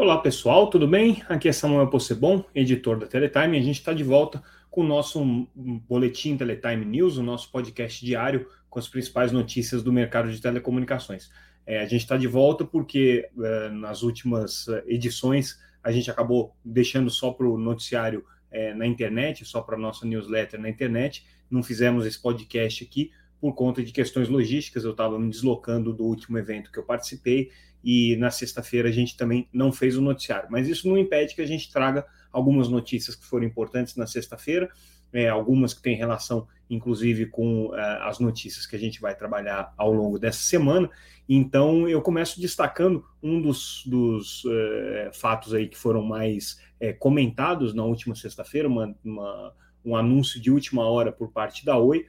Olá pessoal, tudo bem? Aqui é Samuel Possebon, editor da Teletime. A gente está de volta com o nosso boletim Teletime News, o nosso podcast diário com as principais notícias do mercado de telecomunicações. É, a gente está de volta porque é, nas últimas é, edições a gente acabou deixando só para o noticiário é, na internet, só para a nossa newsletter na internet. Não fizemos esse podcast aqui por conta de questões logísticas. Eu estava me deslocando do último evento que eu participei e na sexta-feira a gente também não fez o noticiário. Mas isso não impede que a gente traga algumas notícias que foram importantes na sexta-feira, é, algumas que têm relação, inclusive, com é, as notícias que a gente vai trabalhar ao longo dessa semana. Então, eu começo destacando um dos, dos é, fatos aí que foram mais é, comentados na última sexta-feira, uma, uma, um anúncio de última hora por parte da Oi,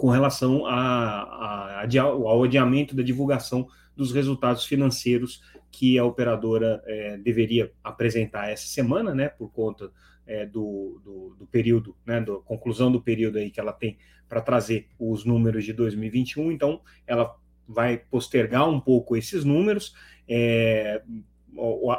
com relação a, a, a, ao adiamento da divulgação dos resultados financeiros que a operadora é, deveria apresentar essa semana, né, por conta é, do, do, do, período, né, da conclusão do período aí que ela tem para trazer os números de 2021. Então, ela vai postergar um pouco esses números. É,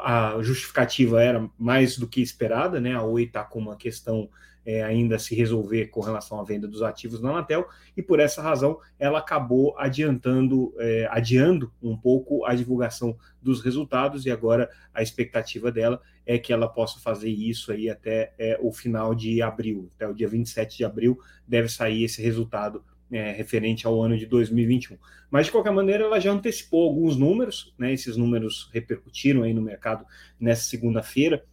a justificativa era mais do que esperada, né? A Oi está com uma questão é, ainda se resolver com relação à venda dos ativos na Anatel, e por essa razão ela acabou adiantando, é, adiando um pouco a divulgação dos resultados, e agora a expectativa dela é que ela possa fazer isso aí até é, o final de abril, até o dia 27 de abril deve sair esse resultado é, referente ao ano de 2021. Mas, de qualquer maneira, ela já antecipou alguns números, né? Esses números repercutiram aí no mercado nessa segunda-feira.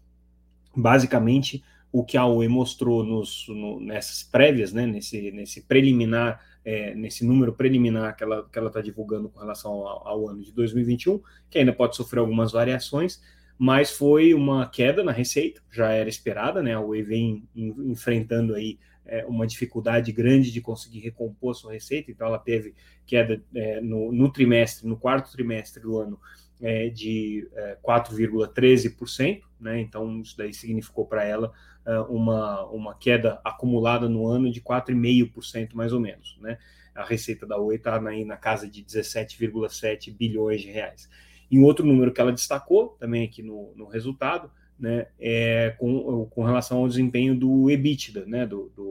Basicamente, o que a Oi mostrou nos, no, nessas prévias, né? Nesse, nesse preliminar, é, nesse número preliminar que ela está que ela tá divulgando com relação ao, ao ano de 2021, que ainda pode sofrer algumas variações, mas foi uma queda na receita, já era esperada, né? A Oi vem enfrentando aí é, uma dificuldade grande de conseguir recompor sua receita, então ela teve queda é, no, no, trimestre, no quarto trimestre do ano, é, de 4,13%, é, né? Então isso daí significou para ela é, uma, uma queda acumulada no ano de 4,5% mais ou menos, né? A receita da Oi está na, na casa de 17,7 bilhões de reais. E um outro número que ela destacou também aqui no, no resultado né, é, com, com relação ao desempenho do EBITDA, né, do, do,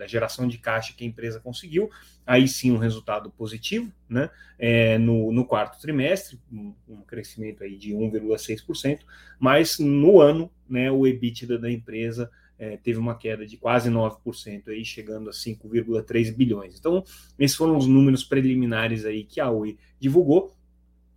da geração de caixa que a empresa conseguiu. Aí sim um resultado positivo né, é, no, no quarto trimestre, um, um crescimento aí de 1,6%, mas no ano né, o EBITDA da empresa é, teve uma queda de quase 9%, aí, chegando a 5,3 bilhões. Então, esses foram os números preliminares aí que a Oi divulgou.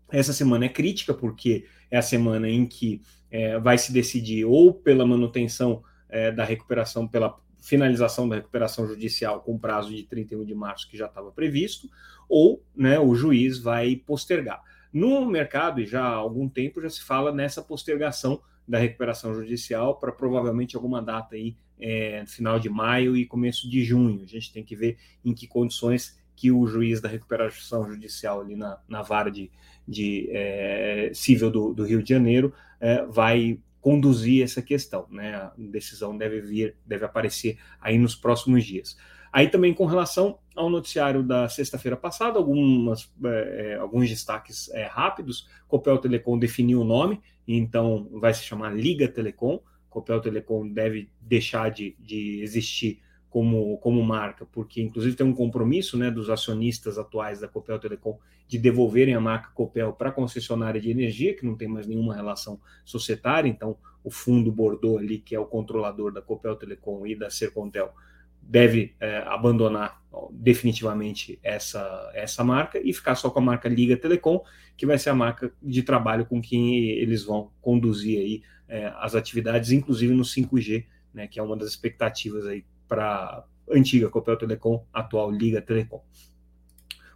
Essa semana é crítica, porque é a semana em que é, vai se decidir ou pela manutenção é, da recuperação, pela finalização da recuperação judicial com prazo de 31 de março, que já estava previsto, ou né, o juiz vai postergar. No mercado, e já há algum tempo, já se fala nessa postergação da recuperação judicial para provavelmente alguma data aí, é, final de maio e começo de junho. A gente tem que ver em que condições que o juiz da recuperação judicial ali na, na vara de, de é, civil do, do, Rio de Janeiro é, vai conduzir essa questão, né? A decisão deve vir, deve aparecer aí nos próximos dias. Aí também com relação ao noticiário da sexta-feira passada, algumas, é, alguns destaques é, rápidos. Copel Telecom definiu o nome, então vai se chamar Liga Telecom. Copel Telecom deve deixar de, de existir como, como marca, porque inclusive tem um compromisso né, dos acionistas atuais da Copel Telecom de devolverem a marca Copel para a concessionária de energia, que não tem mais nenhuma relação societária, então o fundo Bordeaux ali, que é o controlador da Copel Telecom e da Sercontel, deve é, abandonar definitivamente essa, essa marca e ficar só com a marca Liga Telecom, que vai ser a marca de trabalho com quem eles vão conduzir aí é, as atividades, inclusive no 5G, né, que é uma das expectativas aí para antiga Copel Telecom, atual Liga Telecom.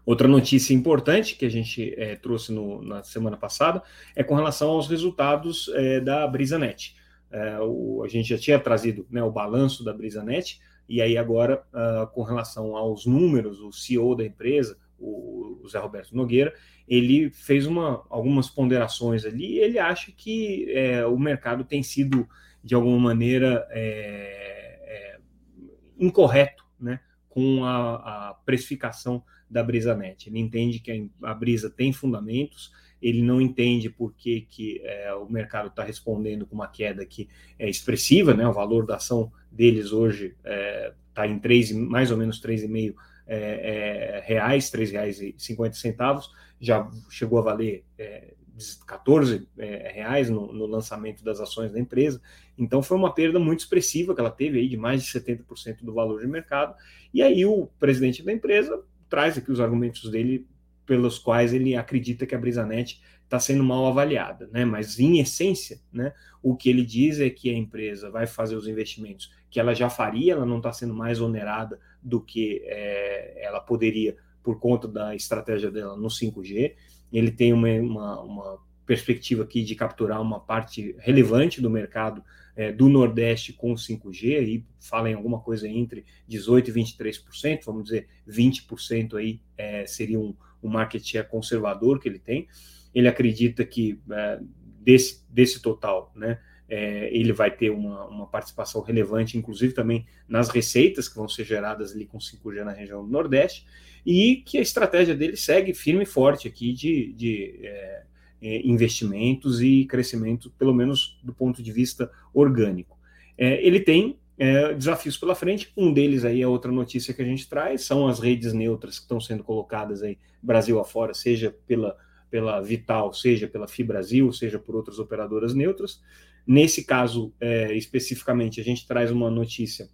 Outra notícia importante que a gente é, trouxe no, na semana passada é com relação aos resultados é, da BrisaNet. É, o, a gente já tinha trazido né, o balanço da BrisaNet, e aí agora, uh, com relação aos números, o CEO da empresa, o, o Zé Roberto Nogueira, ele fez uma, algumas ponderações ali, e ele acha que é, o mercado tem sido, de alguma maneira, é, incorreto né, com a, a precificação da BrisaNet. Ele entende que a Brisa tem fundamentos, ele não entende por que, que é, o mercado está respondendo com uma queda que é expressiva, né? O valor da ação deles hoje está é, tá em 3, mais ou menos 3,5 é, é, reais, R$ reais e 50 centavos, já chegou a valer é, 14 é, reais no, no, lançamento das ações da empresa. Então foi uma perda muito expressiva que ela teve aí de mais de 70% do valor de mercado. E aí o presidente da empresa traz aqui os argumentos dele pelos quais ele acredita que a Brisanet está sendo mal avaliada, né? Mas em essência, né, o que ele diz é que a empresa vai fazer os investimentos que ela já faria, ela não está sendo mais onerada do que é, ela poderia por conta da estratégia dela no 5G. Ele tem uma, uma, uma perspectiva aqui de capturar uma parte relevante do mercado é, do Nordeste com o 5G, aí fala em alguma coisa entre 18% e 23%, vamos dizer 20% aí é, seria um, um market share conservador que ele tem. Ele acredita que é, desse, desse total, né, é, ele vai ter uma, uma, participação relevante, inclusive também nas receitas que vão ser geradas ali com 5G na região do Nordeste, e que a estratégia dele segue firme e forte aqui de, de é, é investimentos e crescimento, pelo menos do ponto de vista orgânico. É, ele tem é, desafios pela frente. Um deles aí é outra notícia que a gente traz, são as redes neutras que estão sendo colocadas aí Brasil afora, seja pela, pela Vital, seja pela Fibrasil, seja por outras operadoras neutras. Nesse caso, é, especificamente, a gente traz uma notícia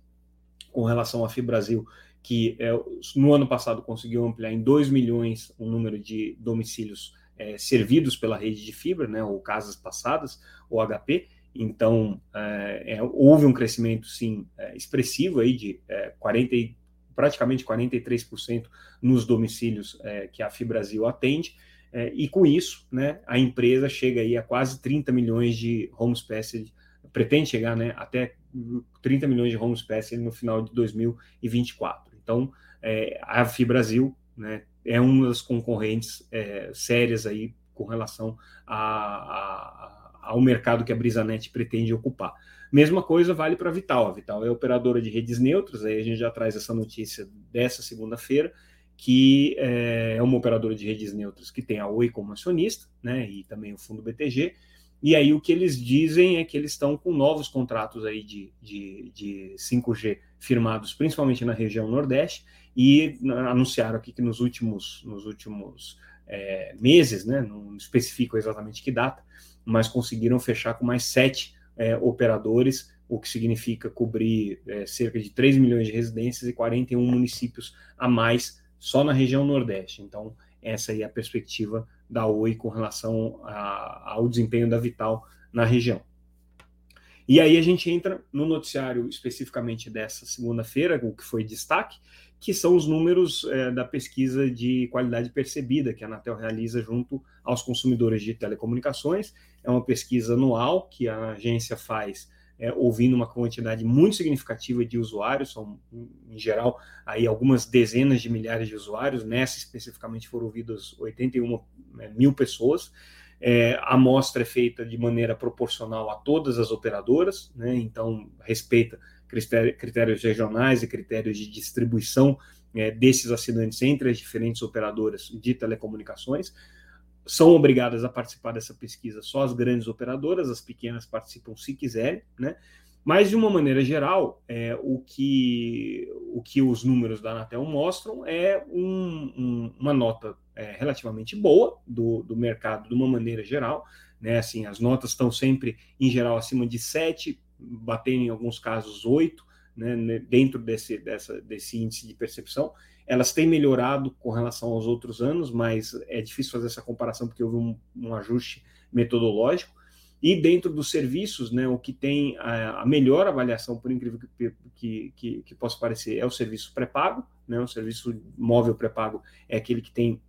com relação à Fibrasil, que é, no ano passado conseguiu ampliar em 2 milhões o número de domicílios é, servidos pela rede de fibra, né, ou casas passadas, ou HP, então, é, é, houve um crescimento, sim, é, expressivo aí de 40, é, praticamente 43% nos domicílios que a Fibrasil atende, é, e com isso, né, a empresa chega aí a quase 30 milhões de homes passed, pretende chegar né, até 30 milhões de homes passed no final de 2024. Então, a Fibrasil né, é uma das concorrentes sérias aí com relação a, a ao mercado que a Brisanet pretende ocupar. Mesma coisa vale para a Vital. A Vital é operadora de redes neutras, aí a gente já traz essa notícia dessa segunda-feira, que é, é uma operadora de redes neutras que tem a Oi como acionista, né, e também o fundo BTG. E aí o que eles dizem é que eles estão com novos contratos aí de, de, de 5G firmados, principalmente na região Nordeste, e anunciaram aqui que nos últimos, nos últimos é, meses, né, não especificam exatamente que data, mas conseguiram fechar com mais sete é, operadores, o que significa cobrir é, cerca de 3 milhões de residências e 41 municípios a mais só na região Nordeste. Então, essa aí é a perspectiva da Oi com relação a, ao desempenho da Vital na região. E aí a gente entra no noticiário especificamente dessa segunda-feira, o que foi destaque, que são os números é, da pesquisa de qualidade percebida que a Anatel realiza junto aos consumidores de telecomunicações. É uma pesquisa anual que a agência faz é, ouvindo uma quantidade muito significativa de usuários, são, em geral, aí algumas dezenas de milhares de usuários, nessa especificamente foram ouvidas 81 é, mil pessoas. É, a amostra é feita de maneira proporcional a todas as operadoras, né, então respeita critérios regionais e critérios de distribuição é, desses assinantes entre as diferentes operadoras de telecomunicações. São obrigadas a participar dessa pesquisa só as grandes operadoras, as pequenas participam se quiserem, né? Mas, de uma maneira geral, é, o, que, o que os números da Anatel mostram é um, um, uma nota é, relativamente boa do, do mercado, de uma maneira geral. Né? Assim, as notas estão sempre, em geral, acima de 7, bater em alguns casos 8, né, dentro desse, dessa, desse índice de percepção. Elas têm melhorado com relação aos outros anos, mas é difícil fazer essa comparação porque houve um, um ajuste metodológico. E dentro dos serviços, né, o que tem a, a melhor avaliação, por incrível que, que, que, que, possa parecer, é o serviço pré-pago. Né, o serviço móvel pré-pago é aquele que tem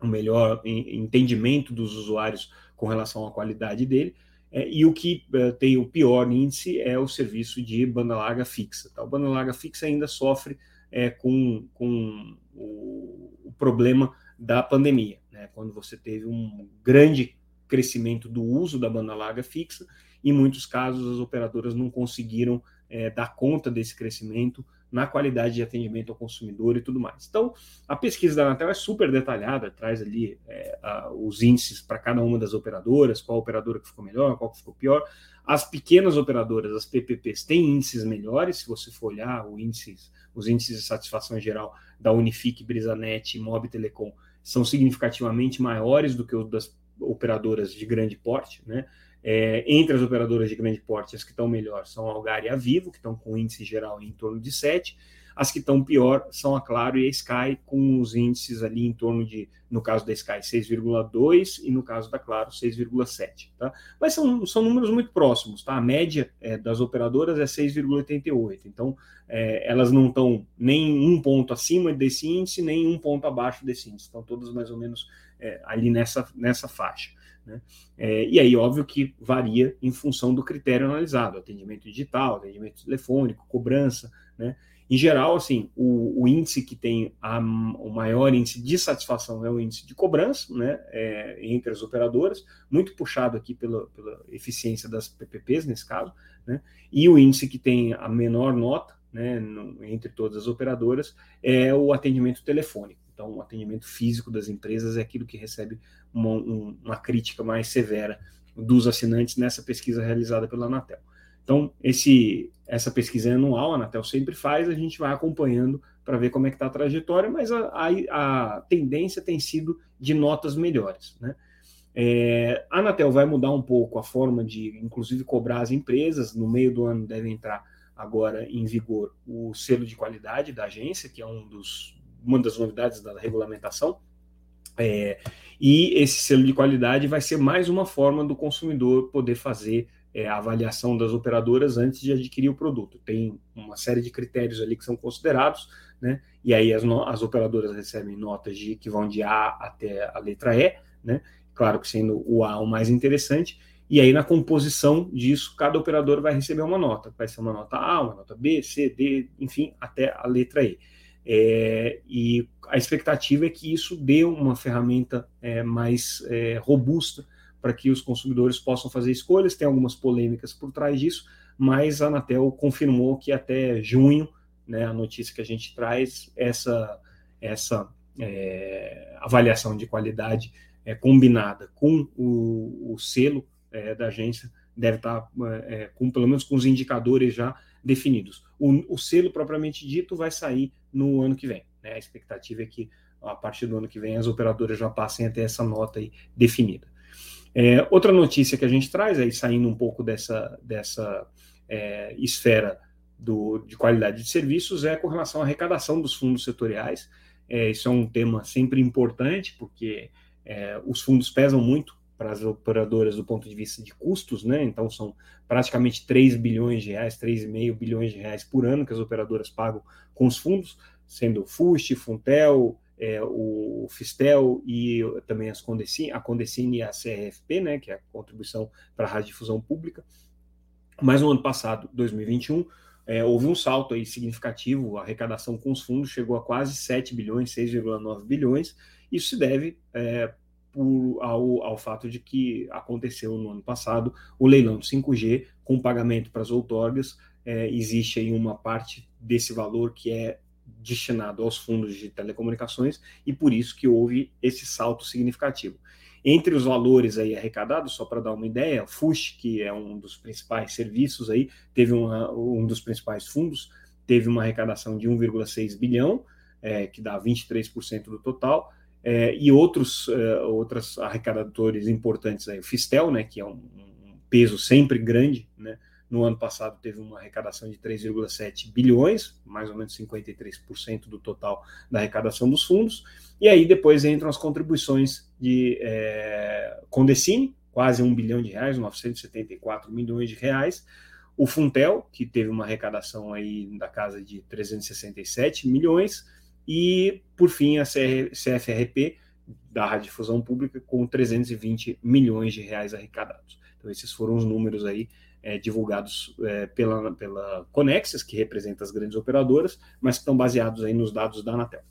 o melhor entendimento dos usuários com relação à qualidade dele. É, e o que é, tem o pior índice é o serviço de banda larga fixa. Tá? O banda larga fixa ainda sofre é, com, com o, o, problema da pandemia, né? quando você teve um grande crescimento do uso da banda larga fixa, em muitos casos as operadoras não conseguiram é, dar conta desse crescimento na qualidade de atendimento ao consumidor e tudo mais. Então, a pesquisa da Anatel é super detalhada, traz ali é, a, os índices para cada uma das operadoras, qual operadora que ficou melhor, qual que ficou pior. As pequenas operadoras, as PPPs, têm índices melhores, se você for olhar índices, os índices de satisfação geral da Unifique, Brisanet Mob Telecom são significativamente maiores do que os das operadoras de grande porte, né? É, entre as operadoras de grande porte, as que estão melhor são a Algar e a Vivo, que estão com índice geral em torno de 7. As que estão pior são a Claro e a Sky, com os índices ali em torno de, no caso da Sky, 6,2 e no caso da Claro, 6,7. Tá? Mas são, são números muito próximos. Tá? A média é, das operadoras é 6,88. Então, é, elas não estão nem um ponto acima desse índice, nem um ponto abaixo desse índice. Estão todas mais ou menos é, ali nessa, nessa faixa. Né? É, e aí, óbvio que varia em função do critério analisado, atendimento digital, atendimento telefônico, cobrança, né? Em geral, assim, o, o índice que tem a, o maior índice de satisfação é o índice de cobrança, né, é, entre as operadoras, muito puxado aqui pela, pela eficiência das PPPs nesse caso, né, e o índice que tem a menor nota, né, no, entre todas as operadoras, é o atendimento telefônico. Então, o atendimento físico das empresas é aquilo que recebe uma, um, uma crítica mais severa dos assinantes nessa pesquisa realizada pela Anatel. Então, esse, essa pesquisa é anual, a Anatel sempre faz, a gente vai acompanhando para ver como é que está a trajetória, mas a, a, a, tendência tem sido de notas melhores. Né? É, a Anatel vai mudar um pouco a forma de, inclusive, cobrar as empresas. No meio do ano deve entrar agora em vigor o selo de qualidade da agência, que é um dos, uma das novidades da regulamentação. É, e esse selo de qualidade vai ser mais uma forma do consumidor poder fazer é, a avaliação das operadoras antes de adquirir o produto. Tem uma série de critérios ali que são considerados, né? E aí as, as operadoras recebem notas de, que vão de A até a letra E, né? Claro que sendo o A o mais interessante. E aí, na composição disso, cada operador vai receber uma nota. Vai ser uma nota A, uma nota B, C, D, enfim, até a letra E. É, e a expectativa é que isso dê uma ferramenta é, mais é, robusta para que os consumidores possam fazer escolhas. Tem algumas polêmicas por trás disso, mas a Anatel confirmou que até junho, né, a notícia que a gente traz, essa, essa é, avaliação de qualidade é, combinada com o, o selo é, da agência deve estar tá, com pelo menos com os indicadores já definidos. O, o, selo propriamente dito vai sair no ano que vem. Né? A expectativa é que a partir do ano que vem as operadoras já passem a ter essa nota aí definida. É, outra notícia que a gente traz, aí saindo um pouco dessa, dessa é, esfera do, de qualidade de serviços, é com relação à arrecadação dos fundos setoriais. É, isso é um tema sempre importante, porque é, os fundos pesam muito para as operadoras do ponto de vista de custos, né? Então são praticamente 3 bilhões de reais, 3,5 bilhões de reais por ano que as operadoras pagam com os fundos, sendo FUST, Funtel, é, o Fistel e também as Condecine, a Condecine e a CRFP, né, que é a contribuição para a radiodifusão pública. Mas no ano passado, 2021, é, houve um salto aí significativo, a arrecadação com os fundos chegou a quase 7 bilhões, 6,9 bilhões. Isso se deve é, por, ao, ao fato de que aconteceu no ano passado o leilão do 5G com pagamento para as outorgas. É, existe aí uma parte desse valor que é destinado aos fundos de telecomunicações e por isso que houve esse salto significativo. Entre os valores aí arrecadados, só para dar uma ideia, FUSH, que é um dos principais serviços aí, teve uma, um dos principais fundos, teve uma arrecadação de 1,6 bilhão, é, que dá 23% do total, é, e outros é, outros arrecadadores importantes aí, o Fistel, né, que é um, um peso sempre grande, né, no ano passado teve uma arrecadação de 3,7 bilhões, mais ou menos 53% do total da arrecadação dos fundos. E aí depois entram as contribuições de é, Condecine, quase um bilhão de reais, 974 milhões de reais. O Funtel, que teve uma arrecadação aí da casa de 367 milhões. E, por fim, a CFRP, da Radiodifusão Pública, com 320 milhões de reais arrecadados. Então, esses foram os números aí é, divulgados é, pela, pela Conexas, que representa as grandes operadoras, mas que estão baseados aí nos dados da Anatel.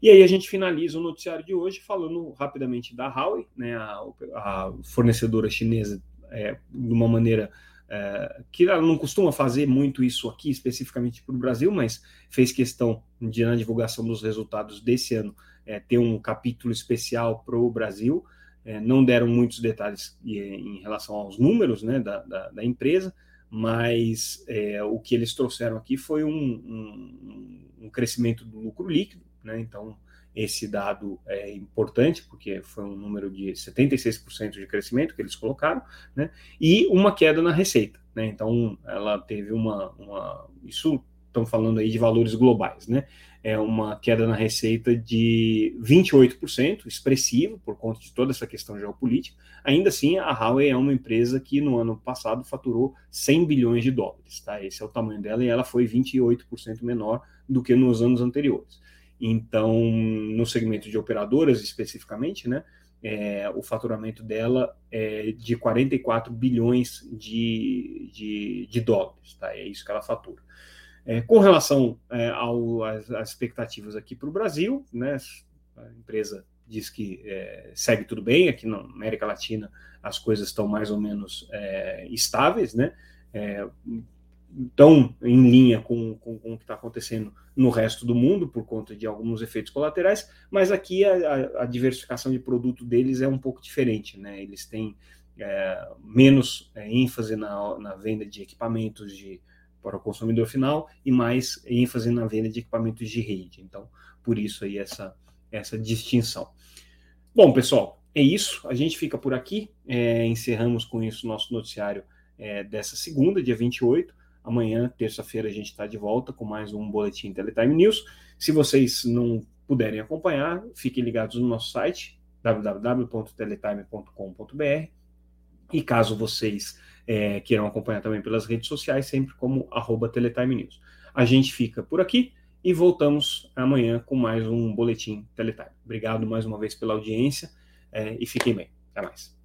E aí a gente finaliza o noticiário de hoje falando rapidamente da Huawei, né, a, a fornecedora chinesa, é, de uma maneira é, que ela não costuma fazer muito isso aqui especificamente para o Brasil, mas fez questão de na divulgação dos resultados desse ano é, ter um capítulo especial para o Brasil. É, não deram muitos detalhes em relação aos números né, da, da, da empresa, mas é, o que eles trouxeram aqui foi um, um, um crescimento do lucro líquido, né? Então, esse dado é importante, porque foi um número de 76% de crescimento que eles colocaram, né? E uma queda na receita, né? Então, ela teve uma. uma isso estamos falando aí de valores globais, né? É uma queda na receita de 28%, expressivo por conta de toda essa questão geopolítica. Ainda assim, a Huawei é uma empresa que no ano passado faturou 100 bilhões de dólares, tá? Esse é o tamanho dela e ela foi 28% menor do que nos anos anteriores. Então, no segmento de operadoras especificamente, né, é, o faturamento dela é de 44 bilhões de, de, de dólares, tá? É isso que ela fatura. É, com relação é, ao, às, às, expectativas aqui para o Brasil, né, a empresa diz que é, segue tudo bem, aqui na América Latina as coisas estão mais ou menos é, estáveis, né? Estão em linha com, com, com o que está acontecendo no resto do mundo por conta de alguns efeitos colaterais, mas aqui a, a diversificação de produto deles é um pouco diferente, né? Eles têm é, menos é, ênfase na, na venda de equipamentos de, para o consumidor final e mais ênfase na venda de equipamentos de rede. Então, por isso aí essa, essa distinção. Bom, pessoal, é isso. A gente fica por aqui. É, encerramos com isso nosso noticiário é, dessa segunda, dia 28. Amanhã, terça-feira, a gente está de volta com mais um Boletim Teletime News. Se vocês não puderem acompanhar, fiquem ligados no nosso site www.teletime.com.br e caso vocês é, queiram acompanhar também pelas redes sociais, sempre como arroba Teletime News. A gente fica por aqui e voltamos amanhã com mais um Boletim Teletime. Obrigado mais uma vez pela audiência é, e fiquem bem. Até mais.